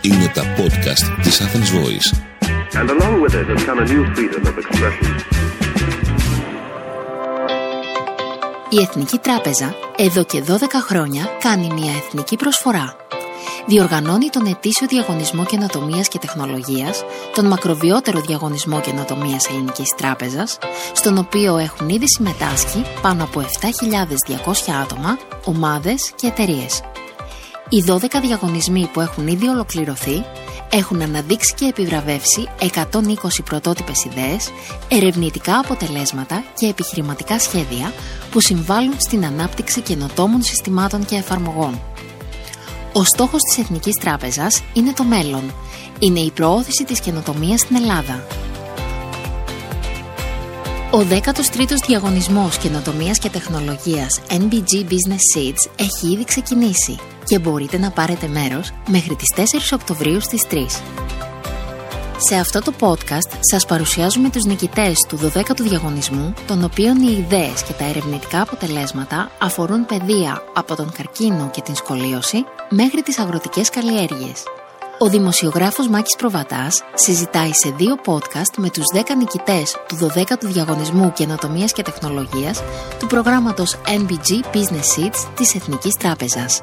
Είναι τα podcast της Athens Voice. And along with it has come a new freedom of expression. Η Εθνική Τράπεζα εδώ και 12 χρόνια κάνει μια εθνική προσφορά. Διοργανώνει τον ετήσιο διαγωνισμό καινοτομία και τεχνολογίας, τον μακροβιότερο διαγωνισμό καινοτομία Ελληνικής Τράπεζας, στον οποίο έχουν ήδη συμμετάσχει πάνω από 7.200 άτομα, ομάδες και εταιρείες. Οι 12 διαγωνισμοί που έχουν ήδη ολοκληρωθεί έχουν αναδείξει και επιβραβεύσει 120 πρωτότυπες ιδέες, ερευνητικά αποτελέσματα και επιχειρηματικά σχέδια που συμβάλλουν στην ανάπτυξη καινοτόμων συστημάτων και εφαρμογών. Ο στόχος της Εθνικής Τράπεζας είναι το μέλλον. Είναι η προώθηση της καινοτομίας στην Ελλάδα. Ο 13ος διαγωνισμός καινοτομίας και τεχνολογίας NBG Business Seeds έχει ήδη ξεκινήσει και μπορείτε να πάρετε μέρος μέχρι τις 4 Οκτωβρίου στις 3. Σε αυτό το podcast σας παρουσιάζουμε τους νικητές του 12ου διαγωνισμού, των οποίων οι ιδέες και τα ερευνητικά αποτελέσματα αφορούν παιδεία από τον καρκίνο και την σκολίωση μέχρι τις αγροτικές καλλιέργειες. Ο δημοσιογράφος Μάκης Προβατάς συζητάει σε δύο podcast με τους 10 νικητές του 12ου διαγωνισμού καινοτομίας και τεχνολογίας του προγράμματος NBG Business Seeds της Εθνικής Τράπεζας.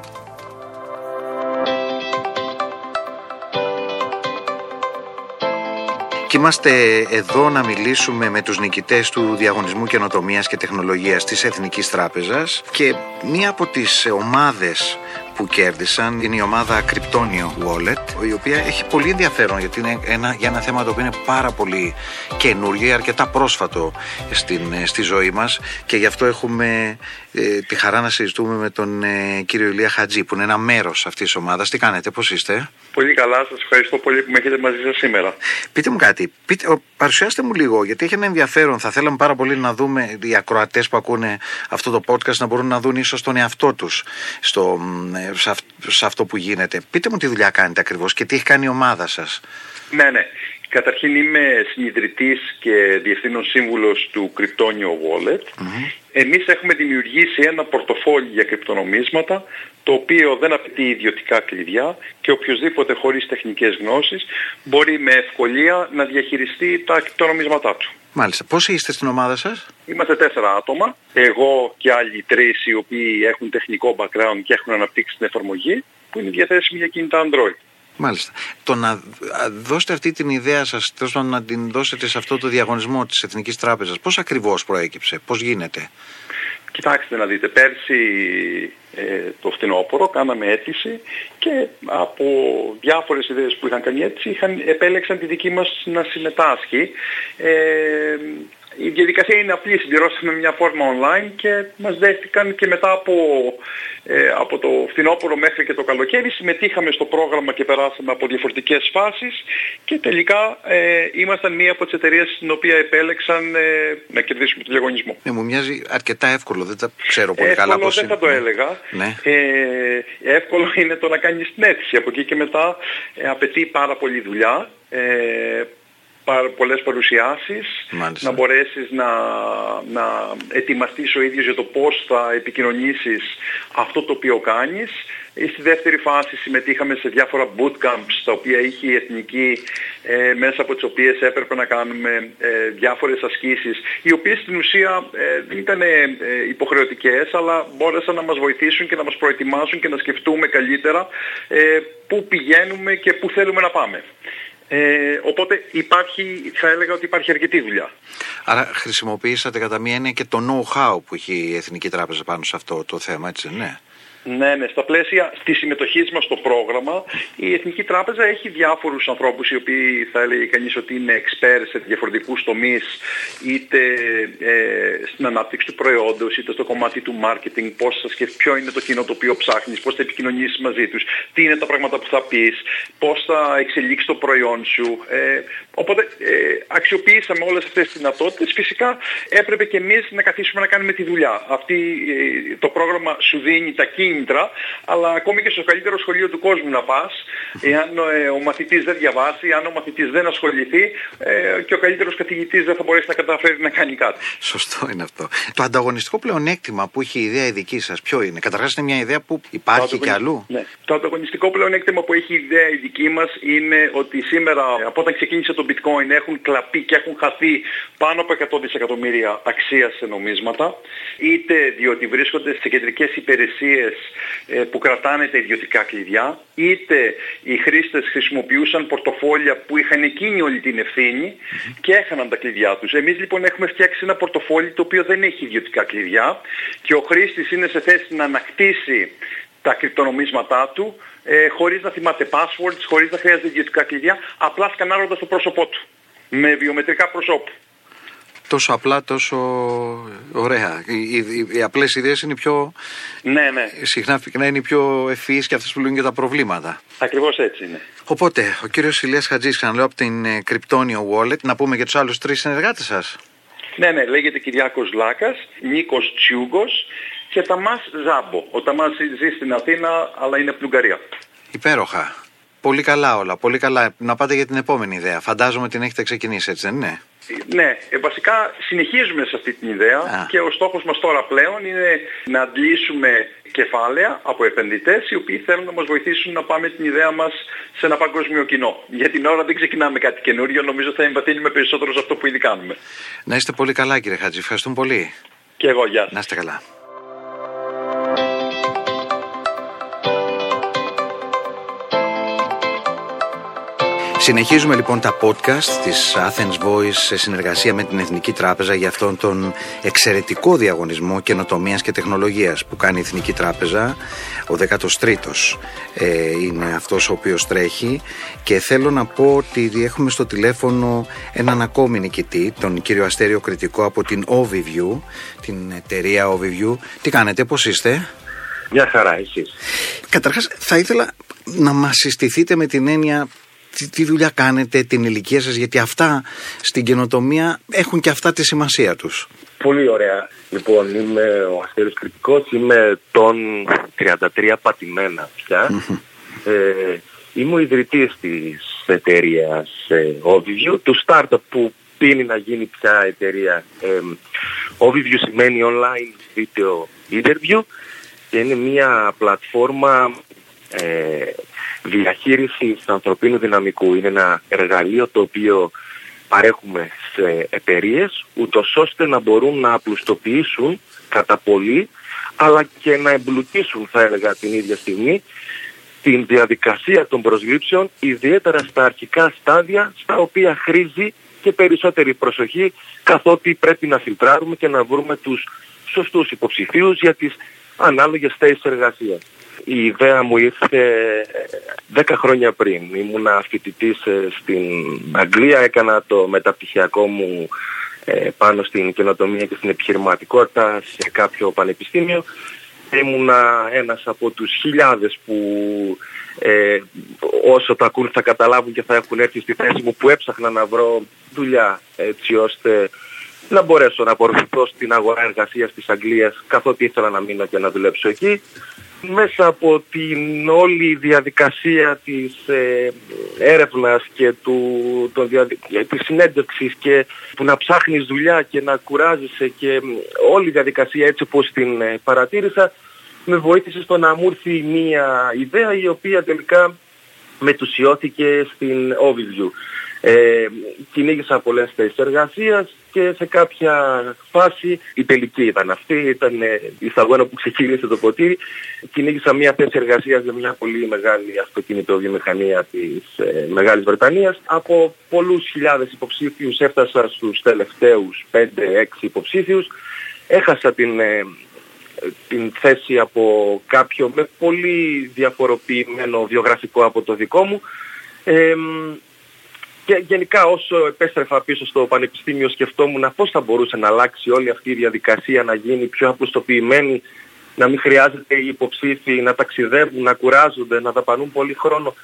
Είμαστε εδώ να μιλήσουμε με τους νικητές του Διαγωνισμού Καινοτομίας και Τεχνολογίας της Εθνικής Τράπεζας και μία από τις ομάδες που κέρδισαν είναι η ομάδα Kryptonio Wallet, η οποία έχει πολύ ενδιαφέρον γιατί είναι ένα, για ένα θέμα το οποίο είναι πάρα πολύ καινούργιο, αρκετά πρόσφατο στην, στη ζωή μας και γι' αυτό έχουμε ε, τη χαρά να συζητούμε με τον ε, κύριο Ηλία Χατζή που είναι ένα μέρος αυτής της ομάδας. Τι κάνετε, πώς είστε; Πολύ καλά, σας ευχαριστώ πολύ που με έχετε μαζί σας σήμερα. Πείτε μου κάτι, πείτε, παρουσιάστε μου λίγο γιατί έχει ένα ενδιαφέρον. Θα θέλαμε πάρα πολύ να δούμε οι ακροατές που ακούνε αυτό το podcast να μπορούν να δουν ίσως τον εαυτό τους στο, ε, σε, αυτό που γίνεται. Πείτε μου τι δουλειά κάνετε ακριβώς και τι έχει κάνει η ομάδα σας. Ναι, ναι. Καταρχήν είμαι συνειδητής και διευθύνων σύμβουλος του Kryptonio Wallet. mm Εμείς έχουμε δημιουργήσει ένα πορτοφόλι για κρυπτονομίσματα το οποίο δεν απαιτεί ιδιωτικά κλειδιά και οποιοδήποτε χωρίς τεχνικές γνώσεις μπορεί με ευκολία να διαχειριστεί τα κρυπτονομίσματά του. Μάλιστα. Πόσοι είστε στην ομάδα σας; Είμαστε τέσσερα άτομα. Εγώ και άλλοι τρεις οι οποίοι έχουν τεχνικό background και έχουν αναπτύξει την εφαρμογή που είναι διαθέσιμη για κινητά Android. Μάλιστα. Το να δώσετε αυτή την ιδέα σας, τόσο να την δώσετε σε αυτό το διαγωνισμό της Εθνικής Τράπεζας, πώς ακριβώς προέκυψε, πώς γίνεται; Κοιτάξτε να δείτε, πέρσι ε, το φθινόπωρο κάναμε αίτηση και από διάφορες ιδέες που είχαν κάνει αίτηση είχαν, επέλεξαν τη δική μας να συμμετάσχει. Ε, η διαδικασία είναι απλή, συμπληρώσαμε μια φόρμα online και μας δέχτηκαν και μετά από, ε, από το φθινόπωρο μέχρι και το καλοκαίρι συμμετείχαμε στο πρόγραμμα και περάσαμε από διαφορετικές φάσεις και τελικά ε, ήμασταν μία από τις εταιρείες στην οποία επέλεξαν ε, να κερδίσουμε το διαγωνισμό. Ε, μου μοιάζει αρκετά εύκολο, δεν τα ξέρω πολύ εύκολο καλά πώς δεν θα το έλεγα. Ναι. Ε, εύκολο είναι το να κάνεις την αίτηση. Από εκεί και μετά ε, απαιτεί πάρα πολύ δουλειά. Ε, πολλές παρουσιάσεις, να μπορέσεις να, να ετοιμαστείς ο ίδιος για το πώς θα επικοινωνήσεις αυτό το οποίο κάνεις. Ε, στη δεύτερη φάση συμμετείχαμε σε διάφορα bootcamps τα οποία είχε η Εθνική ε, μέσα από τις οποίες έπρεπε να κάνουμε ε, διάφορες ασκήσεις οι οποίες στην ουσία ε, δεν ήταν ε, υποχρεωτικές αλλά μπόρεσαν να μας βοηθήσουν και να μας προετοιμάσουν και να σκεφτούμε καλύτερα πού πηγαίνουμε και πού θέλουμε να πάμε. Ε, οπότε υπάρχει, θα έλεγα ότι υπάρχει αρκετή δουλειά. Άρα χρησιμοποιήσατε κατά μία έννοια και το know-how που έχει η Εθνική Τράπεζα πάνω σε αυτό το θέμα, έτσι ναι. Ναι, ναι. Στα πλαίσια της συμμετοχής μας στο πρόγραμμα, η Εθνική Τράπεζα έχει διάφορους ανθρώπους οι οποίοι θα έλεγε κανείς ότι είναι εξπέρ σε διαφορετικούς τομείς, είτε ε, στην ανάπτυξη του προϊόντος, είτε στο κομμάτι του marketing, πώς θα σκεφτεί, ποιο είναι το κοινό το οποίο ψάχνεις, πώς θα επικοινωνήσεις μαζί τους, τι είναι τα πράγματα που θα πεις, πώς θα εξελίξεις το προϊόν σου. Ε, οπότε ε, αξιοποιήσαμε όλες αυτές τις δυνατότητες. Φυσικά έπρεπε και εμείς να καθίσουμε να κάνουμε τη δουλειά. Αυτή, ε, το πρόγραμμα σου δίνει τα κίνητρα κίνητρα, αλλά ακόμη και στο καλύτερο σχολείο του κόσμου να πας, εάν ε, ο μαθητής δεν διαβάσει, αν ο μαθητής δεν ασχοληθεί ε, και ο καλύτερος καθηγητής δεν θα μπορέσει να καταφέρει να κάνει κάτι. Σωστό είναι αυτό. Το ανταγωνιστικό πλεονέκτημα που έχει η ιδέα η δική σας ποιο είναι; Καταρχάς είναι μια ιδέα που υπάρχει και αλλού; Ναι. Το ανταγωνιστικό πλεονέκτημα που έχει η ιδέα η δική μας είναι ότι σήμερα από όταν ξεκίνησε το bitcoin έχουν κλαπεί και έχουν χαθεί πάνω από 100 δισεκατομμύρια αξίας σε νομίσματα, είτε διότι βρίσκονται σε κεντρικές υπηρεσίες ε, που κρατάνε τα ιδιωτικά κλειδιά, είτε οι χρήστες χρησιμοποιούσαν πορτοφόλια που είχαν εκείνη όλη την ευθυνη και έχαναν τα κλειδιά τους. Εμείς λοιπόν έχουμε φτιάξει ένα πορτοφόλι το οποίο δεν έχει ιδιωτικά κλειδιά και ο χρήστης είναι σε θέση να ανακτήσει τα κρυπτονομίσματά του ε, χωρίς να θυμάται passwords, χωρίς να χρειάζεται ιδιωτικά κλειδιά, απλά σκανάροντας το πρόσωπό του με βιομετρικά προσώπου. Τόσο απλά, τόσο ωραία. Οι, οι, οι απλές ιδέες είναι πιο... Ναι, ναι. Συχνά να είναι πιο ευφυείς και αυτές που λύνουν και τα προβλήματα. Ακριβώς έτσι είναι. Οπότε, ο κύριος Ηλίας Χατζής, ξαναλέω από την Cryptonio Wallet, να πούμε και τους άλλους τρεις συνεργάτες σας. Ναι, ναι, λέγεται Κυριάκος Λάκας, Νίκος Τσιούγκος και Ταμάς Ζάμπο. Ο Ταμάς ζει στην Αθήνα, αλλά είναι από την Ουγγαρία. Υπέροχα. Πολύ καλά όλα, πολύ καλά. Να πάτε για την επόμενη ιδέα. Φαντάζομαι την έχετε ξεκινήσει, έτσι δεν είναι; Ναι, ε, βασικά συνεχίζουμε σε αυτή την ιδέα και ο στόχος μας τώρα πλέον είναι να αντλήσουμε κεφάλαια από επενδυτές οι οποίοι θέλουν να μας βοηθήσουν να πάμε την ιδέα μας σε ένα παγκόσμιο κοινό. Για την ώρα δεν ξεκινάμε κάτι καινούριο, νομίζω θα εμβαθύνουμε περισσότερο σε αυτό που ήδη κάνουμε. Να είστε πολύ καλά κύριε Χατζη, ευχαριστούμε πολύ. Και εγώ, γεια Να είστε καλά. Συνεχίζουμε λοιπόν τα podcast της Athens Voice σε συνεργασία με την Εθνική Τράπεζα για αυτόν τον εξαιρετικό διαγωνισμό καινοτομίας και τεχνολογίας που κάνει η Εθνική Τράπεζα. Ο 13ος ε, είναι αυτός ο οποίος τρέχει και θέλω να πω ότι έχουμε στο τηλέφωνο έναν ακόμη νικητή, τον κύριο Αστέριο Κριτικό από την Oviview, την εταιρεία Oviview. Τι κάνετε, πώς είστε; Μια χαρά, εσείς. Καταρχάς θα ήθελα να μας συστηθείτε με την έννοια τι, τι δουλειά κάνετε, την ηλικία σας, γιατί αυτά στην καινοτομία έχουν και αυτά τη σημασία τους. Πολύ ωραία. Λοιπόν, είμαι ο Αστέριος Κριτικός, είμαι τον 33 πατημένα πια. Ε, είμαι ο ιδρυτής της εταιρείας ε, Oviview, του startup που πίνει να γίνει πια εταιρεία. Ε, Oviview σημαίνει online video interview και είναι μια πλατφόρμα ε, διαχείριση ανθρωπίνου δυναμικού. Είναι ένα εργαλείο το οποίο παρέχουμε σε εταιρείες, ούτως ώστε να μπορούν να απλουστοποιήσουν κατά πολύ, αλλά και να εμπλουτίσουν, θα έλεγα, την ίδια στιγμή την διαδικασία των προσλήψεων, ιδιαίτερα στα αρχικά στάδια, στα οποία χρήζει και περισσότερη προσοχή, καθότι πρέπει να φιλτράρουμε και να βρούμε τους σωστούς υποψηφίους για τις ανάλογες θέσεις εργασίας. Η ιδέα μου ήρθε 10 χρόνια πριν. Ήμουνα φοιτητής ε, στην Αγγλία, έκανα το μεταπτυχιακό μου ε, πάνω στην καινοτομία και στην επιχειρηματικότητα σε κάποιο πανεπιστήμιο. Ήμουνα ένας από τους χιλιάδες που ε, όσο το ακούν θα καταλάβουν και θα έχουν έρθει στη θέση μου που έψαχνα να βρω δουλειά έτσι ώστε να μπορέσω να απορροφηθώ στην αγορά εργασίας της Αγγλίας καθότι ήθελα να μείνω και να δουλέψω εκεί μέσα από την όλη διαδικασία της ε, έρευνας και του, των διαδικ... της συνέντευξης και που να ψάχνεις δουλειά και να κουράζεσαι και όλη η διαδικασία έτσι όπως την ε, παρατήρησα με βοήθησε στο να μου έρθει μια ιδέα η οποία τελικά μετουσιώθηκε στην Ovidview. Ε, κυνήγησα πολλές θέσεις εργασίας και σε κάποια φάση η τελική ήταν αυτή, ήταν ε, η σταγόνα που ξεκίνησε το ποτήρι. Κυνήγησα μια θέση εργασίας για μια πολύ μεγάλη αυτοκίνητο βιομηχανία της ε, Μεγάλης Βρετανίας. Από πολλούς χιλιάδες υποψήφιους έφτασα στους τελευταίους 5-6 υποψήφιους. Έχασα την, ε, την θέση από κάποιο με πολύ διαφοροποιημένο βιογραφικό από το δικό μου. Ε, και γενικά όσο επέστρεφα πίσω στο πανεπιστήμιο σκεφτόμουν πώς θα μπορούσε να αλλάξει όλη αυτή η διαδικασία, να γίνει πιο απλουστοποιημένη, να μην χρειάζεται οι υποψήφοι να ταξιδεύουν, να κουράζονται, να δαπανούν πολύ χρόνο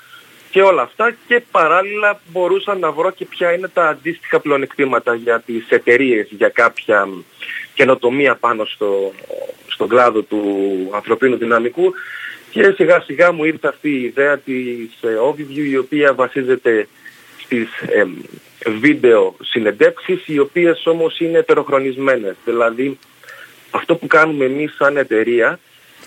και όλα αυτά. Και παράλληλα μπορούσα να βρω και ποια είναι τα αντίστοιχα πλεονεκτήματα για τις εταιρείες, για κάποια καινοτομία πάνω στο, στον κλάδο του ανθρωπίνου δυναμικού. Και σιγά σιγά μου ήρθε αυτή η ιδέα της Overview η οποία βασίζεται στις βίντεο συνεντεύξεις οι οποίες όμως είναι ετεροχρονισμένες. Δηλαδή αυτό που κάνουμε εμείς σαν εταιρεία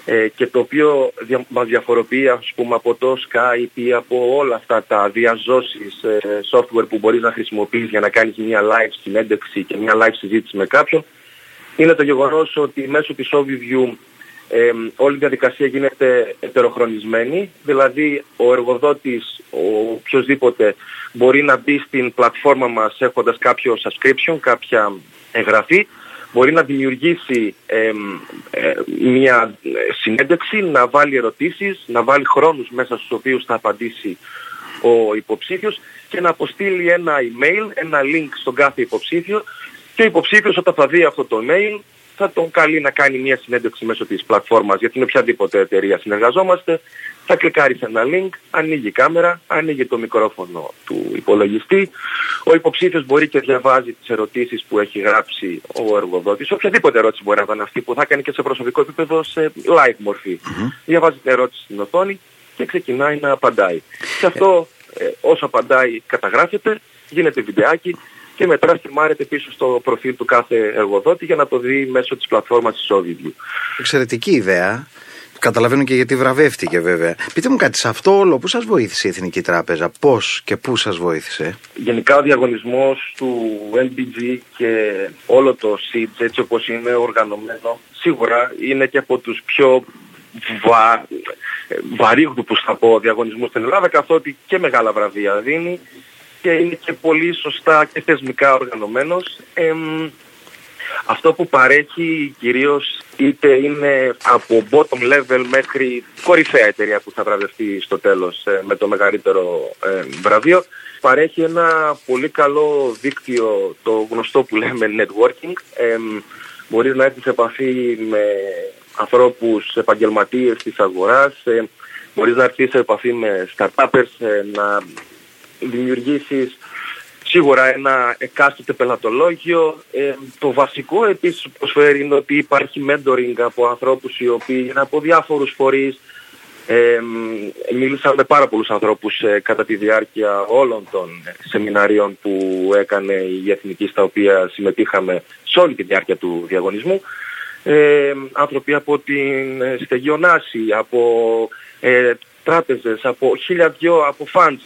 ε, και το οποίο δια, μας διαφοροποιεί ας πούμε από το Skype ή από όλα αυτά τα διαζώσεις ε, software που μπορείς να χρησιμοποιείς για να κάνεις μια live συνέντευξη και μια live συζήτηση με κάποιον είναι το γεγονός ότι μέσω της Overview ε, όλη η διαδικασία γίνεται ετεροχρονισμένη, δηλαδή ο εργοδότης, ο οποιοδήποτε μπορεί να μπει στην πλατφόρμα μας έχοντας κάποιο subscription, κάποια εγγραφή, μπορεί να δημιουργήσει ε, μια συνέντευξη, να βάλει ερωτήσεις, να βάλει χρόνους μέσα στους οποίους θα απαντήσει ο υποψήφιος και να αποστείλει ένα email, ένα link στον κάθε υποψήφιο και ο υποψήφιος όταν θα δει αυτό το email θα τον καλεί να κάνει μια συνέντευξη μέσω της πλατφόρμας για την οποιαδήποτε εταιρεία συνεργαζόμαστε. Θα κλικάρει σε ένα link, ανοίγει η κάμερα, ανοίγει το μικρόφωνο του υπολογιστή. Ο υποψήφιος μπορεί και διαβάζει τις ερωτήσεις που έχει γράψει ο εργοδότης. Οποιαδήποτε ερώτηση μπορεί να είναι αυτή που θα κάνει και σε προσωπικό επίπεδο σε live μορφή. Διαβάζει την ερώτηση στην οθόνη και ξεκινάει να απαντάει. Και αυτό ε, όσο απαντάει καταγράφεται, γίνεται βιντεάκι και μετά στριμάρεται πίσω στο προφίλ του κάθε εργοδότη για να το δει μέσω της πλατφόρμας της Overview. Εξαιρετική ιδέα. Καταλαβαίνω και γιατί βραβεύτηκε βέβαια. Πείτε μου κάτι, σε αυτό όλο που σας βοήθησε η Εθνική Τράπεζα, πώς και πού σας βοήθησε; Γενικά ο διαγωνισμός του LBG και όλο το SIDS έτσι όπως είναι οργανωμένο, σίγουρα είναι και από τους πιο βα... βαρύγδουπους θα πω διαγωνισμούς στην Ελλάδα καθότι και μεγάλα βραβεία δίνει και είναι και πολύ σωστά και θεσμικά οργανωμένος. αυτό που παρέχει κυρίως είτε είναι από bottom level μέχρι κορυφαία εταιρεία που θα βραβευτεί στο τέλος ε, με το μεγαλύτερο ε, βραβείο παρέχει ένα πολύ καλό δίκτυο το γνωστό που λέμε networking ε, μπορείς να έρθεις σε επαφή με ανθρώπους επαγγελματίες της αγοράς ε, μπορείς να έρθεις σε επαφή με startups ε, να δημιουργήσεις σίγουρα ένα εκάστοτε πελατολόγιο. Ε, το βασικό επίσης που προσφέρει είναι ότι υπάρχει mentoring από ανθρώπους οι οποίοι είναι από διάφορους φορείς. Ε, μίλησα με πάρα πολλούς ανθρώπους ε, κατά τη διάρκεια όλων των σεμιναρίων που έκανε η Εθνική στα οποία συμμετείχαμε σε όλη τη διάρκεια του διαγωνισμού. Ε, άνθρωποι από την Στεγιονάση, από ε, τράπεζες, από χίλια δυο, από funds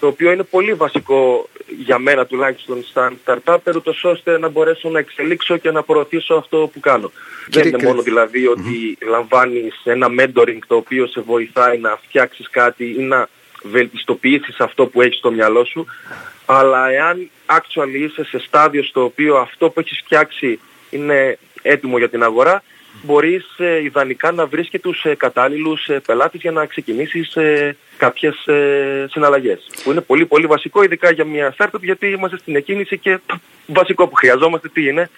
το οποίο είναι πολύ βασικό για μένα τουλάχιστον σαν startup, ούτως ώστε να μπορέσω να εξελίξω και να προωθήσω αυτό που κάνω. Δεν είναι μόνο δηλαδή ότι λαμβάνεις ένα mentoring το οποίο σε βοηθάει να φτιάξεις κάτι ή να βελτιστοποιήσεις αυτό που έχεις στο μυαλό σου, αλλά εάν actually είσαι σε στάδιο στο οποίο αυτό που έχεις φτιάξει είναι έτοιμο για την αγορά, μπορείς ε, ιδανικά να βρεις και τους ε, κατάλληλους ε, πελάτες για να ξεκινήσεις ε, κάποιες ε, συναλλαγές. Που είναι πολύ πολύ βασικό ειδικά για μια startup γιατί είμαστε στην εκκίνηση και βασικό που χρειαζόμαστε τι είναι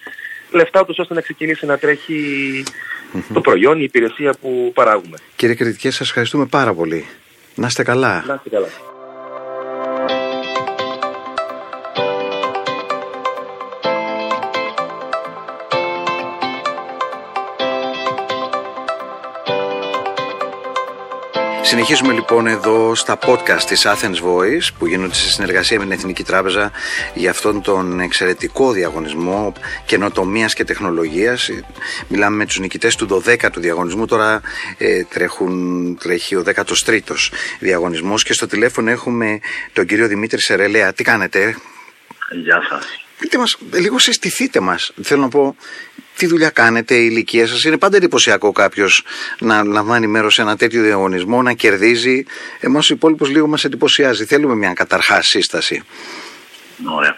λεφτά τους ώστε να ξεκινήσει να τρέχει το προϊόν, η υπηρεσία που παράγουμε. Κύριε Κριτικέ, σας ευχαριστούμε πάρα πολύ. Να είστε καλά. Να είστε καλά. Συνεχίζουμε λοιπόν εδώ στα podcast της Athens Voice που γίνονται σε συνεργασία με την Εθνική Τράπεζα για αυτόν τον εξαιρετικό διαγωνισμό καινοτομίας και τεχνολογίας. Μιλάμε με τους νικητές του 12ου διαγωνισμού, τώρα ε, τρέχουν, τρέχει ο 13ος διαγωνισμός και στο τηλέφωνο έχουμε τον κύριο Δημήτρη Σερελέα. Τι κάνετε; Γεια σας. Πείτε μας, λίγο συστηθείτε μας. Θέλω να πω, τι δουλειά κάνετε, η ηλικία σας; Είναι πάντα εντυπωσιακό κάποιος να λαμβάνει μέρος σε ένα τέτοιο διαγωνισμό, να κερδίζει. Εμάς ο υπόλοιπος λίγο μας εντυπωσιάζει. Θέλουμε μια καταρχάς σύσταση. Ωραία.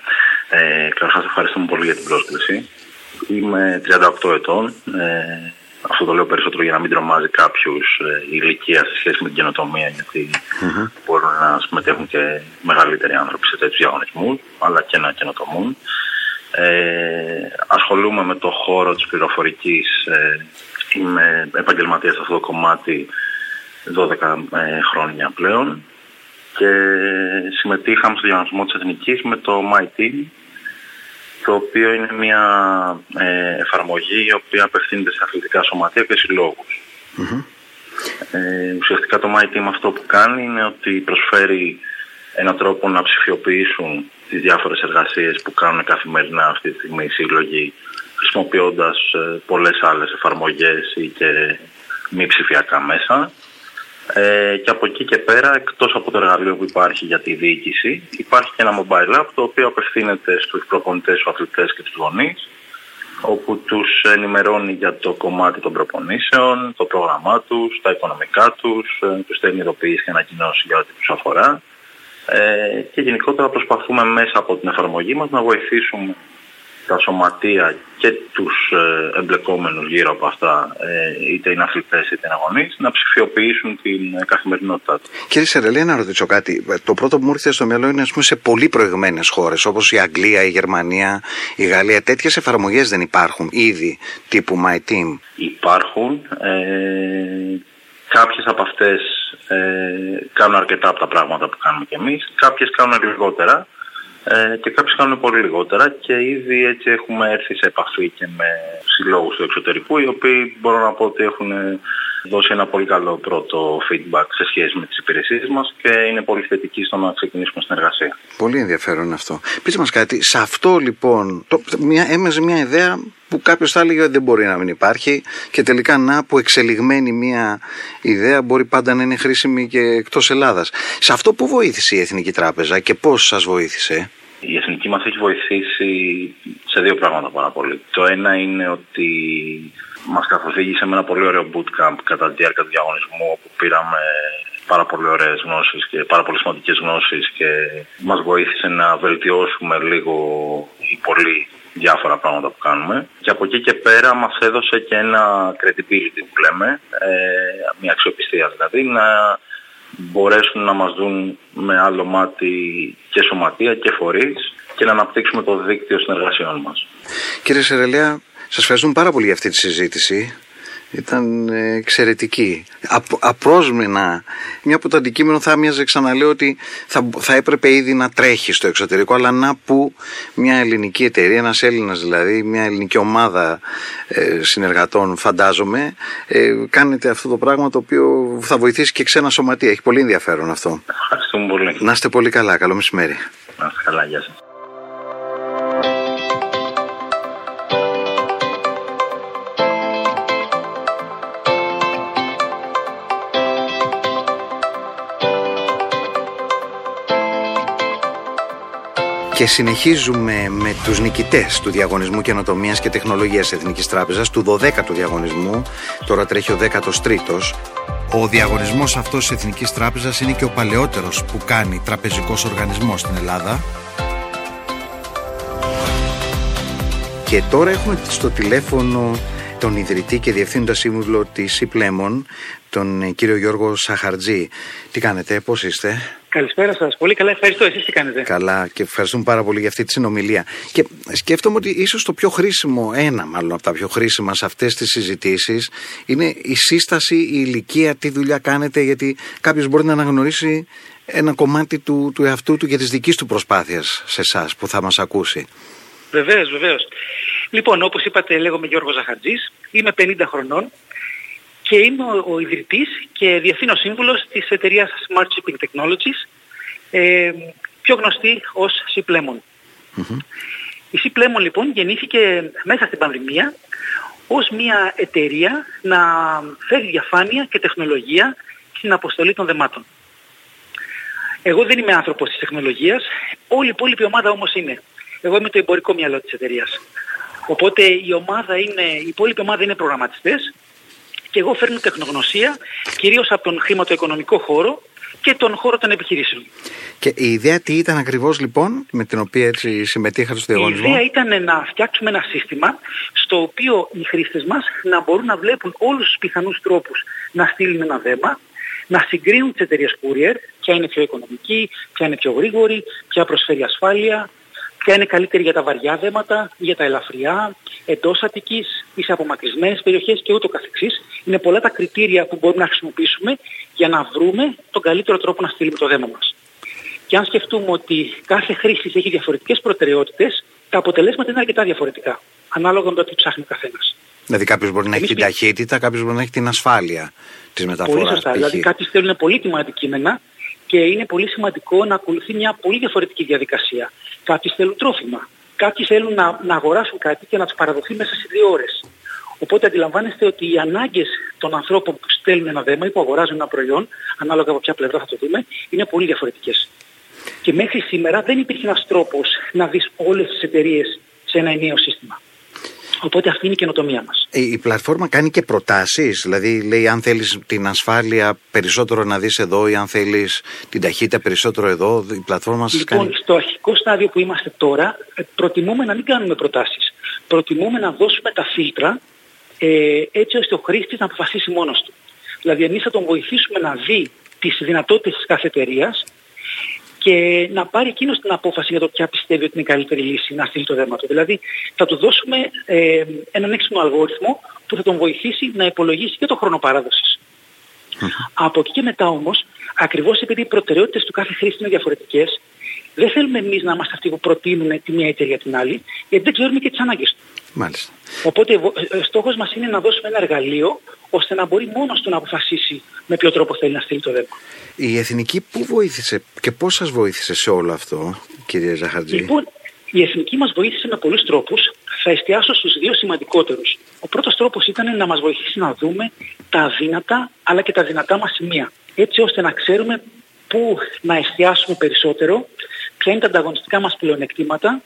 Ε, καταρχάς ευχαριστούμε πολύ για την πρόσκληση. Είμαι 38 ετών. Ε, αυτό το λέω περισσότερο για να μην τρομάζει κάποιου ε, η ηλικία σε σχέση με την καινοτομία, γιατί mm-hmm. μπορούν να συμμετέχουν και μεγαλύτεροι άνθρωποι σε τέτοιους διαγωνισμούς, αλλά και να καινοτομούν. Ε, ασχολούμαι με το χώρο της πληροφορικής, ε, είμαι επαγγελματίας σε αυτό το κομμάτι 12 ε, χρόνια πλέον και συμμετείχαμε στο διαγωνισμό της Εθνικής με το My Team το οποίο είναι μια ε, εφαρμογή η οποία απευθύνεται σε αθλητικά σωματεία και συλλόγους. Ε, ουσιαστικά το My Team αυτό που κάνει είναι ότι προσφέρει έναν τρόπο να ψηφιοποιήσουν τις διάφορες εργασίες που κάνουν καθημερινά αυτή τη στιγμή οι σύλλογοι χρησιμοποιώντας ε, πολλές άλλες εφαρμογές ή και μη ψηφιακά μέσα. Ε, και από εκεί και πέρα, εκτός από το εργαλείο που υπάρχει για τη διοίκηση, υπάρχει και ένα mobile app το οποίο απευθύνεται στους προπονητές, στους αθλητές και τους γονείς όπου τους ενημερώνει για το κομμάτι των προπονήσεων, το πρόγραμμά τους, τα οικονομικά τους, ε, τους στέλνει ειδοποιήσεις και ανακοινώσεις για ό,τι τους αφορά ε, και γενικότερα προσπαθούμε μέσα από την εφαρμογή μας να βοηθήσουμε τα σωματεία και τους ε, εμπλεκόμενους γύρω από αυτά, ε, είτε είναι αθλητές είτε είναι αγωνείς, να ψηφιοποιήσουν την ε, καθημερινότητά τους. Κύριε Σερελή, να ρωτήσω κάτι. Το πρώτο που μου ήρθε στο μυαλό είναι ας πούμε, σε πολύ προηγμένες χώρες, όπως η Αγγλία, η Γερμανία, η Γαλλία. Τέτοιες εφαρμογές δεν υπάρχουν ήδη, τύπου My Team; Υπάρχουν. Ε, κάποιες από αυτές ε, κάνουν αρκετά από τα πράγματα που κάνουμε κι εμείς, κάποιες κάνουν λιγότερα ε, και κάποιοι κάνουν πολύ λιγότερα και ήδη έτσι έχουμε έρθει σε επαφή και με συλλόγους του εξωτερικού οι οποίοι μπορώ να πω ότι έχουν δώσει ένα πολύ καλό πρώτο feedback σε σχέση με τις υπηρεσίες μας και είναι πολύ θετικοί στο να ξεκινήσουμε συνεργασία. Πολύ ενδιαφέρον αυτό. Πείτε μας κάτι, σε αυτό λοιπόν το, μια, έμεζε μια ιδέα που κάποιος θα έλεγε ότι δεν μπορεί να μην υπάρχει και τελικά να που εξελιγμένη μια ιδέα μπορεί πάντα να είναι χρήσιμη και εκτός Ελλάδας. Σε αυτό που βοήθησε η Εθνική Τράπεζα και πώς σας βοήθησε; Η Εθνική μας έχει βοηθήσει σε δύο πράγματα πάρα πολύ. Το ένα είναι ότι μας καθοδήγησε με ένα πολύ ωραίο bootcamp κατά τη διάρκεια του διαγωνισμού όπου πήραμε πάρα πολύ ωραίες γνώσεις και πάρα πολύ σημαντικές γνώσεις και μας βοήθησε να βελτιώσουμε λίγο ή πολύ διάφορα πράγματα που κάνουμε. Και από εκεί και πέρα μας έδωσε και ένα credibility που λέμε, ε, μια αξιοπιστία δηλαδή, να μπορέσουν να μας δουν με άλλο μάτι και σωματεία και φορείς και να αναπτύξουμε το δίκτυο συνεργασιών μας. Κύριε Σερελέα, σας ευχαριστούμε πάρα πολύ για αυτή τη συζήτηση. Ήταν ε, εξαιρετική. απρόσμενα. Μια από το αντικείμενο θα μοιάζε ξαναλέω ότι θα, θα έπρεπε ήδη να τρέχει στο εξωτερικό, αλλά να που μια ελληνική εταιρεία, ένας Έλληνας δηλαδή, μια ελληνική ομάδα ε, συνεργατών φαντάζομαι, ε, κάνετε αυτό το πράγμα το οποίο θα βοηθήσει και ξένα σωματεία. Έχει πολύ ενδιαφέρον αυτό. Ευχαριστούμε πολύ. Να είστε πολύ καλά. Καλό μεσημέρι. Να είστε καλά. Γεια σας. Και συνεχίζουμε με τους νικητές του διαγωνισμού καινοτομίας και τεχνολογίας Εθνικής Τράπεζας, του 12ου διαγωνισμού, τώρα τρέχει ο 13ος. Ο διαγωνισμός αυτός της Εθνικής Τράπεζας είναι και ο παλαιότερος που κάνει τραπεζικός οργανισμός στην Ελλάδα. Και τώρα έχουμε στο τηλέφωνο τον ιδρυτή και διευθύνοντα σύμβουλο της ΥΠΛΕΜΟΝ, τον κύριο Γιώργο Σαχαρτζή. Τι κάνετε, πώς είστε; Καλησπέρα σας. Πολύ καλά. Ευχαριστώ. Εσείς τι κάνετε; Καλά και ευχαριστούμε πάρα πολύ για αυτή τη συνομιλία. Και σκέφτομαι ότι ίσως το πιο χρήσιμο, ένα μάλλον από τα πιο χρήσιμα σε αυτές τις συζητήσεις είναι η σύσταση, η ηλικία, τι δουλειά κάνετε γιατί κάποιος μπορεί να αναγνωρίσει ένα κομμάτι του, του εαυτού του και της δικής του προσπάθειας σε εσάς που θα μας ακούσει. Βεβαίως, βεβαίως. Λοιπόν, όπως είπατε, λέγομαι Γιώργος Ζαχαρτζής, είμαι 50 χρονών και είμαι ο, ο ιδρυτής και διευθύνω σύμβουλος της εταιρείας Smart Shipping Technologies, ε, πιο γνωστή ως Ciplemon. Η Ciplemon λοιπόν γεννήθηκε μέσα στην πανδημία ως μια εταιρεία να φέρει διαφάνεια και τεχνολογία στην αποστολή των δεμάτων. Εγώ δεν είμαι άνθρωπος της τεχνολογίας, όλη η υπόλοιπη ομάδα όμως είναι. Εγώ είμαι το εμπορικό μυαλό της εταιρείας. Οπότε η ομάδα είναι, η υπόλοιπη ομάδα είναι προγραμματιστές και εγώ φέρνω τεχνογνωσία κυρίως από τον χρηματοοικονομικό χώρο και τον χώρο των επιχειρήσεων. Και η ιδέα τι ήταν ακριβώς λοιπόν με την οποία έτσι συμμετείχατε στο διαγωνισμό; Η ιδέα ήταν να φτιάξουμε ένα σύστημα στο οποίο οι χρήστες μας να μπορούν να βλέπουν όλους τους πιθανούς τρόπους να στείλουν ένα δέμα, να συγκρίνουν τις εταιρείες courier, ποια είναι πιο οικονομική, ποια είναι πιο γρήγορη, ποια προσφέρει ασφάλεια, ποια είναι καλύτερη για τα βαριά δέματα, για τα ελαφριά, εντός Αττικής ή σε απομακρυσμένες περιοχές και ούτω καθεξής. Είναι πολλά τα κριτήρια που μπορούμε να χρησιμοποιήσουμε για να βρούμε τον καλύτερο τρόπο να στείλουμε το δέμα μας. Και αν σκεφτούμε ότι κάθε χρήση έχει διαφορετικές προτεραιότητες, τα αποτελέσματα είναι αρκετά διαφορετικά, ανάλογα με το τι ψάχνει ο καθένας. Δηλαδή κάποιος μπορεί να έχει την ταχύτητα, κάποιος μπορεί να έχει την ασφάλεια της μεταφοράς. Πολύ σωστά. Δηλαδή κάποιοι θέλουν πολύτιμα αντικείμενα και είναι πολύ σημαντικό να ακολουθεί μια πολύ διαφορετική διαδικασία. Κάποιοι θέλουν τρόφιμα. Κάποιοι θέλουν να, να αγοράσουν κάτι και να τους παραδοθεί μέσα σε δύο ώρες. Οπότε αντιλαμβάνεστε ότι οι ανάγκες των ανθρώπων που στέλνουν ένα δέμα ή που αγοράζουν ένα προϊόν, ανάλογα από ποια πλευρά θα το δούμε, είναι πολύ διαφορετικές. Και μέχρι σήμερα δεν υπήρχε ένας τρόπος να δεις όλες τις εταιρείες σε ένα ενιαίο σύστημα. Οπότε αυτή είναι η καινοτομία μας. Η, η πλατφόρμα κάνει και προτάσεις, δηλαδή λέει αν θέλεις την ασφάλεια περισσότερο να δεις εδώ ή αν θέλεις την ταχύτητα περισσότερο εδώ. Η πλατφόρμα σας λοιπόν, κάνει. Στο αρχικό στάδιο που είμαστε τώρα, ε, προτιμούμε να μην κάνουμε προτάσεις. Προτιμούμε να δώσουμε τα φίλτρα ε, έτσι ώστε ο χρήστης να αποφασίσει μόνος του. Δηλαδή, εμείς θα τον βοηθήσουμε να δει τις δυνατότητες της κάθε εταιρείας και να πάρει εκείνος την απόφαση για το ποια πιστεύει ότι είναι η καλύτερη λύση να στείλει το δέμα του. Δηλαδή θα του δώσουμε ε, έναν έξυπνο αλγόριθμο που θα τον βοηθήσει να υπολογίσει και το χρόνο παράδοσης. Από εκεί και μετά όμως, ακριβώς επειδή οι προτεραιότητες του κάθε χρήστη είναι διαφορετικές, δεν θέλουμε εμείς να είμαστε αυτοί που προτείνουν τη μία εταιρεία την άλλη, γιατί δεν ξέρουμε και τις ανάγκες του. Μάλιστα. Οπότε ο ε, ε, στόχος μας είναι να δώσουμε ένα εργαλείο ώστε να μπορεί μόνος του να αποφασίσει με ποιο τρόπο θέλει να στείλει το δέμα. Η Εθνική πού βοήθησε και πώς σας βοήθησε σε όλο αυτό, κύριε Ζαχαρτζή; Λοιπόν, η Εθνική μας βοήθησε με πολλούς τρόπους. Θα εστιάσω στους δύο σημαντικότερους. Ο πρώτος τρόπος ήταν να μας βοηθήσει να δούμε τα αδύνατα αλλά και τα δυνατά μας σημεία. Έτσι ώστε να ξέρουμε πού να εστιάσουμε περισσότερο, ποια είναι τα ανταγωνιστικά μας πλεονεκτήματα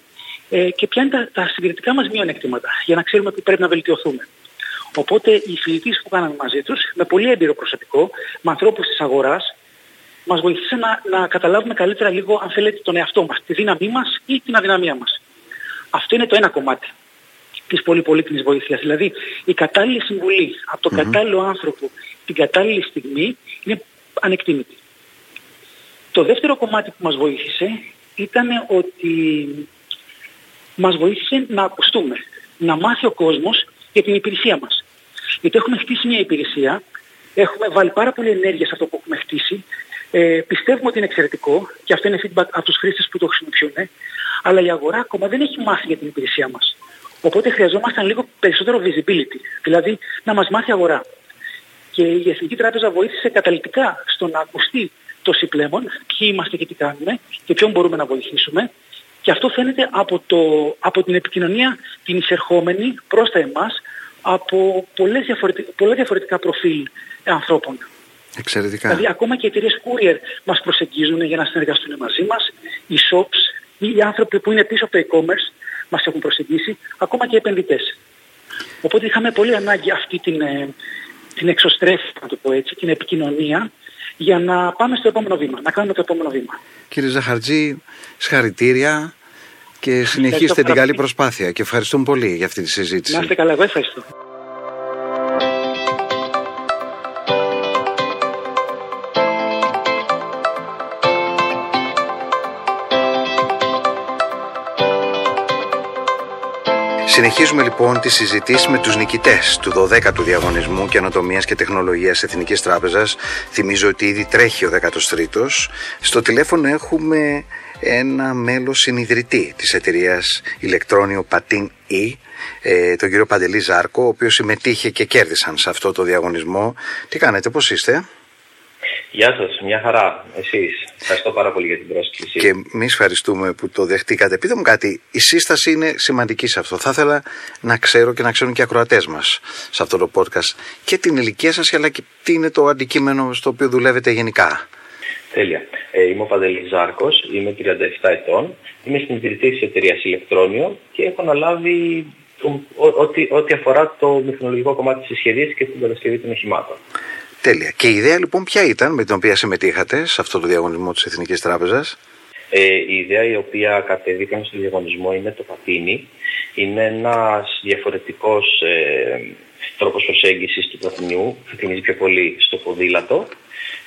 ε, και ποια είναι τα, τα συγκριτικά μας μειονεκτήματα, για να ξέρουμε πού πρέπει να βελτιωθούμε. Οπότε οι συζητήσεις που κάναμε μαζί τους, με πολύ έμπειρο προσωπικό, με ανθρώπους της αγοράς, μας βοηθήσε να, να καταλάβουμε καλύτερα λίγο, αν θέλετε, τον εαυτό μας, τη δύναμή μας ή την αδυναμία μας. Αυτό είναι το ένα κομμάτι της πολύ πολύτιμης βοήθειας. Δηλαδή, η κατάλληλη συμβουλή από τον κατάλληλο άνθρωπο την κατάλληλη στιγμή είναι ανεκτήμητη. Το δεύτερο κομμάτι που μας βοήθησε ήταν ότι μας βοήθησε να ακουστούμε, να μάθει ο κόσμος για την υπηρεσία μας. Γιατί έχουμε χτίσει μια υπηρεσία, έχουμε βάλει πάρα πολύ ενέργεια σε αυτό που έχουμε χτίσει, ε, πιστεύουμε ότι είναι εξαιρετικό και αυτό είναι feedback από τους χρήστες που το χρησιμοποιούν, αλλά η αγορά ακόμα δεν έχει μάθει για την υπηρεσία μας. Οπότε χρειαζόμασταν λίγο περισσότερο visibility, δηλαδή να μας μάθει η αγορά. Και η Εθνική Τράπεζα βοήθησε καταληκτικά στο να ακουστεί το συμπλέμον, ποιοι είμαστε και τι κάνουμε και ποιον μπορούμε να βοηθήσουμε. Και αυτό φαίνεται από, το, από την επικοινωνία την εισερχόμενη προς τα εμάς από πολλές διαφορετικά, πολλά διαφορετικά προφίλ ανθρώπων. Εξαιρετικά. Δηλαδή ακόμα και οι εταιρείες courier μας προσεγγίζουν για να συνεργαστούν μαζί μας, οι shops, οι άνθρωποι που είναι πίσω από το e-commerce μας έχουν προσεγγίσει, ακόμα και οι επενδυτές. Οπότε είχαμε πολύ ανάγκη αυτή την, ε, την εξωστρέφη, να το πω έτσι, την επικοινωνία για να πάμε στο επόμενο βήμα, να κάνουμε το επόμενο βήμα. Κύριε Ζαχαρτζή, συγχαρητήρια και συνεχίστε την καλή προσπάθεια και ευχαριστούμε πολύ για αυτή τη συζήτηση. Να είστε καλά, εγώ ευχαριστώ. Συνεχίζουμε λοιπόν τη συζητήση με τους νικητές του 12ου διαγωνισμού καινοτομίας και τεχνολογίας Εθνικής Τράπεζας. Θυμίζω ότι ήδη τρέχει ο 13ος. Στο τηλέφωνο έχουμε ένα μέλος συνειδητή της εταιρείας ηλεκτρόνιο Πατίν E, ε, τον κύριο Παντελή Ζάρκο, ο οποίος συμμετείχε και κέρδισαν σε αυτό το διαγωνισμό. Τι κάνετε, πώς είστε; Γεια σας, μια χαρά. Εσείς. Ευχαριστώ πάρα πολύ για την πρόσκληση. Και εμείς ευχαριστούμε που το δεχτήκατε. Πείτε μου κάτι, η σύσταση είναι σημαντική σε αυτό. Θα ήθελα να ξέρω και να ξέρουν και οι ακροατές μας σε αυτό το podcast και την ηλικία σας, αλλά και τι είναι το αντικείμενο στο οποίο δουλεύετε γενικά. Τέλεια. Ε, είμαι ο Παντελή Ζάρκος, είμαι 37 ετών. Είμαι στην ιδρυτή της εταιρείας Ηλεκτρόνιο και έχω αναλάβει ό,τι αφορά το μηχανολογικό κομμάτι της σχεδίαση και την κατασκευή των οχημάτων. Τέλεια. Και η ιδέα λοιπόν ποια ήταν με την οποία συμμετείχατε σε αυτό το διαγωνισμό της Εθνικής Τράπεζας; Ε, η ιδέα η οποία κατεβήκαμε στο διαγωνισμό είναι το πατίνι. Είναι ένας διαφορετικός ε, τρόπος προσέγγισης του πατινιού, θυμίζει πιο πολύ στο ποδήλατο.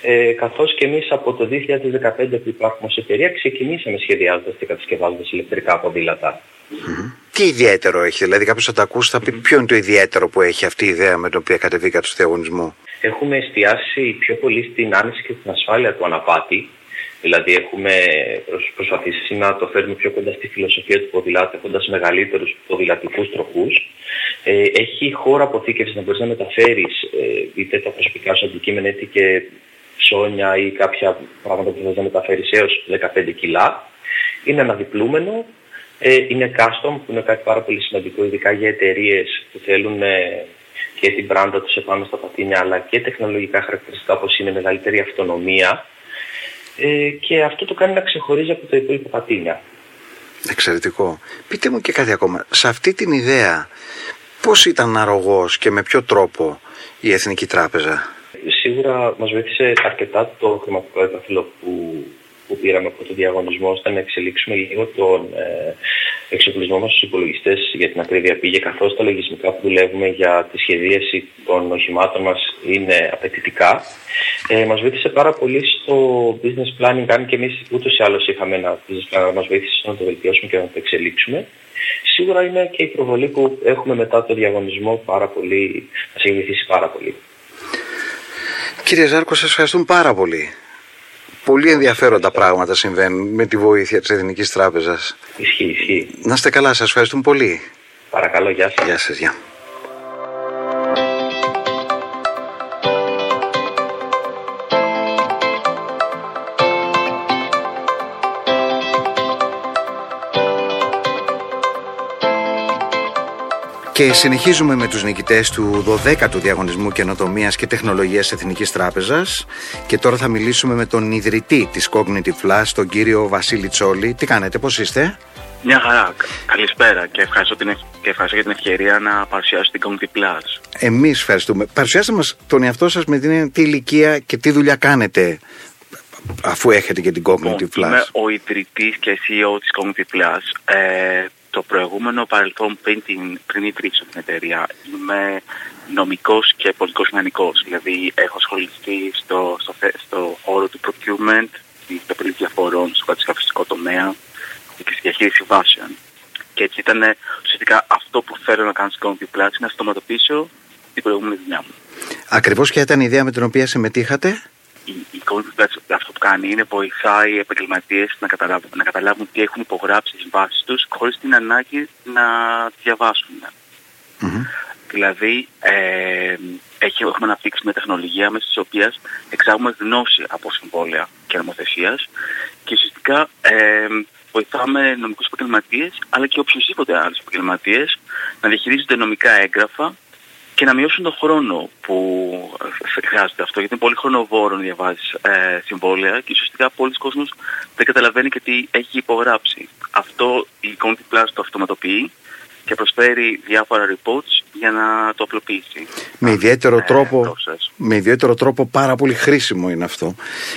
Ε, καθώς και εμείς από το 2015 που υπάρχουμε ως εταιρεία ξεκινήσαμε σχεδιάζοντας και κατασκευάζοντας ηλεκτρικά ποδήλατα. Mm-hmm. Τι ιδιαίτερο έχει, δηλαδή κάποιος θα το ακούσει θα πει ποιο είναι το ιδιαίτερο που έχει αυτή η ιδέα με την οποία κατεβήκατε στο διαγωνισμό έχουμε εστιάσει πιο πολύ στην άνεση και την ασφάλεια του αναπάτη Δηλαδή έχουμε προσπαθήσει να το φέρουμε πιο κοντά στη φιλοσοφία του ποδηλάτου έχοντας μεγαλύτερους ποδηλατικούς τροχούς. Ε, έχει χώρο αποθήκευσης να μπορείς να μεταφέρεις ε, είτε τα προσωπικά σου αντικείμενα είτε και ψώνια ή κάποια πράγματα που θες να μεταφέρεις έως 15 κιλά. Είναι αναδιπλούμενο, ε, είναι custom που είναι κάτι πάρα πολύ σημαντικό ειδικά για εταιρείες που θέλουν ε, και την μπράντα τους επάνω στα πατίνια αλλά και τεχνολογικά χαρακτηριστικά όπως είναι μεγαλύτερη αυτονομία ε, και αυτό το κάνει να ξεχωρίζει από τα υπόλοιπα πατίνια. Εξαιρετικό. Πείτε μου και κάτι ακόμα. Σε αυτή την ιδέα πώς ήταν αρρωγός και με ποιο τρόπο η Εθνική Τράπεζα; Σίγουρα μας βοήθησε αρκετά το χρηματικό έπαθλο που που πήραμε από το διαγωνισμό ώστε να εξελίξουμε λίγο τον ε, εξοπλισμό μας στους υπολογιστές για την ακρίβεια πήγε καθώς τα λογισμικά που δουλεύουμε για τη σχεδίαση των οχημάτων μας είναι απαιτητικά. Ε, μας βοήθησε πάρα πολύ στο business planning, αν και εμείς ούτως ή άλλως είχαμε ένα business plan, μας βοήθησε να το βελτιώσουμε και να το εξελίξουμε. Σίγουρα είναι και η προβολή που έχουμε μετά το διαγωνισμό πάρα πολύ, μας έχει βοηθήσει πάρα πολύ. Κύριε Ζάρκο, σας ευχαριστούμε πάρα πολύ πολύ ενδιαφέροντα πράγματα συμβαίνουν με τη βοήθεια της Εθνικής Τράπεζας. Ισχύει, ισχύει. Να είστε καλά, σας ευχαριστούμε πολύ. Παρακαλώ, γεια σας. Γεια σας, γεια. Και συνεχίζουμε με τους νικητές του 12ου Διαγωνισμού Καινοτομίας και Τεχνολογίας Εθνικής Τράπεζας και τώρα θα μιλήσουμε με τον ιδρυτή της Cognitive Flash, τον κύριο Βασίλη Τσόλη. Τι κάνετε, πώς είστε; Μια χαρά. Καλησπέρα και ευχαριστώ, την, και ευχαριστώ για την ευκαιρία να παρουσιάσω την Cognitive Flash. Εμείς ευχαριστούμε. Παρουσιάστε μας τον εαυτό σας με την τι ηλικία και τι δουλειά κάνετε αφού έχετε και την Cognitive λοιπόν, Flash. Είμαι ο ιδρυτής και CEO της Cognitive Flash. Ε, το προηγούμενο παρελθόν πριν, την, πριν ιδρύσω την εταιρεία είμαι νομικός και πολιτικός μηχανικός. Δηλαδή έχω ασχοληθεί στο, στο, στο χώρο του procurement, της επίλυση διαφορών, στο κατασκευαστικό τομέα και στη διαχείρισης βάσεων. Και έτσι ήταν ουσιαστικά αυτό που θέλω να κάνω στην Community Plus, να στοματοποιήσω την προηγούμενη δουλειά μου. Ακριβώς ποια ήταν η ιδέα με την οποία συμμετείχατε; η, η αυτό που κάνει είναι βοηθάει οι επαγγελματίες να καταλάβουν, να καταλάβουν τι έχουν υπογράψει στι βάσει τους χωρίς την ανάγκη να διαβάσουν. Mm-hmm. Δηλαδή, ε, έχει, έχουμε αναπτύξει μια τεχνολογία μέσα τη οποίας εξάγουμε γνώση από συμβόλαια και νομοθεσίας και ουσιαστικά ε, βοηθάμε νομικούς επαγγελματίες αλλά και οποιοδήποτε άλλους επαγγελματίες να διαχειρίζονται νομικά έγγραφα και να μειώσουν τον χρόνο που χρειάζεται αυτό. Γιατί είναι πολύ χρονοβόρο να διαβάζεις ε, συμβόλαια και ουσιαστικά πολλοί κόσμος δεν καταλαβαίνει και τι έχει υπογράψει. Αυτό η Conti Plus το αυτοματοποιεί και προσφέρει διάφορα reports για να το απλοποιήσει. Με ιδιαίτερο, ε, τρόπο, με ιδιαίτερο τρόπο πάρα πολύ χρήσιμο είναι αυτό.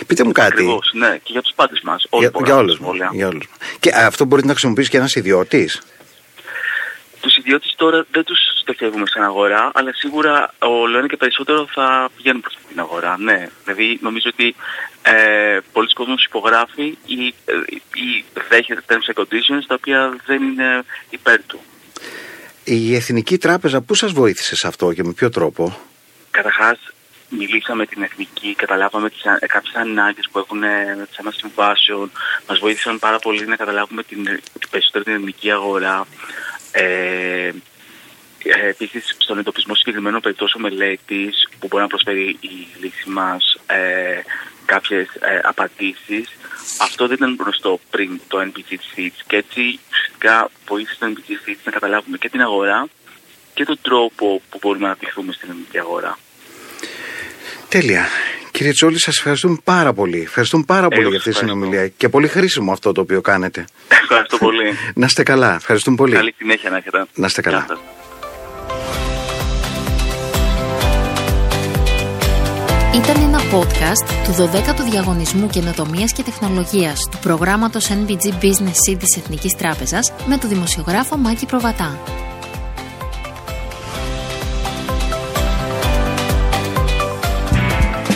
Πείτε μου κάτι. Ακριβώς, ναι, και για τους πάντες μας. για, για, όλους, για όλους. Και αυτό μπορεί να χρησιμοποιήσει και ένας ιδιώτης. Τους ιδιώτες τώρα δεν τους στοχεύουμε στην αγορά, αλλά σίγουρα όλο ένα και περισσότερο θα πηγαίνουν προς την αγορά. Ναι, δηλαδή νομίζω ότι ε, πολλοί κόσμοι υπογράφει ή, ή δέχεται terms and conditions τα οποία δεν είναι υπέρ του. Η Εθνική Τράπεζα πού σας βοήθησε σε αυτό και με ποιο τρόπο; Καταρχάς μιλήσαμε την εθνική, καταλάβαμε τις, κάποιες ανάγκες που έχουν με τις άμεσες συμβάσεων, μας βοήθησαν πάρα πολύ να καταλάβουμε την, την περισσότερη την ελληνική αγορά. Ε, ε, Επίσης, στον εντοπισμό συγκεκριμένων περιπτώσεων μελέτης που μπορεί να προσφέρει η λύση μας ε, κάποιες ε, απαντήσεις, αυτό δεν ήταν γνωστό πριν το NPG Seeds. Και έτσι ουσιαστικά βοήθησε το NPG Seeds να καταλάβουμε και την αγορά και τον τρόπο που μπορούμε να αναπτυχθούμε στην ελληνική αγορά. Τέλεια. Κύριε Τσόλη, σας ευχαριστούμε πάρα πολύ. Ευχαριστούμε πάρα πολύ για αυτή τη συνομιλία και πολύ χρήσιμο αυτό το οποίο κάνετε. Ευχαριστώ πολύ. να είστε καλά. Ευχαριστούμε πολύ. Καλή συνέχεια να έχετε. Να είστε καλά. Ήταν ένα podcast του 12ου Διαγωνισμού Καινοτομία και Τεχνολογίας του προγράμματος NBG Business Seed της Εθνικής Τράπεζας με τον δημοσιογράφο Μάκη Προβατά.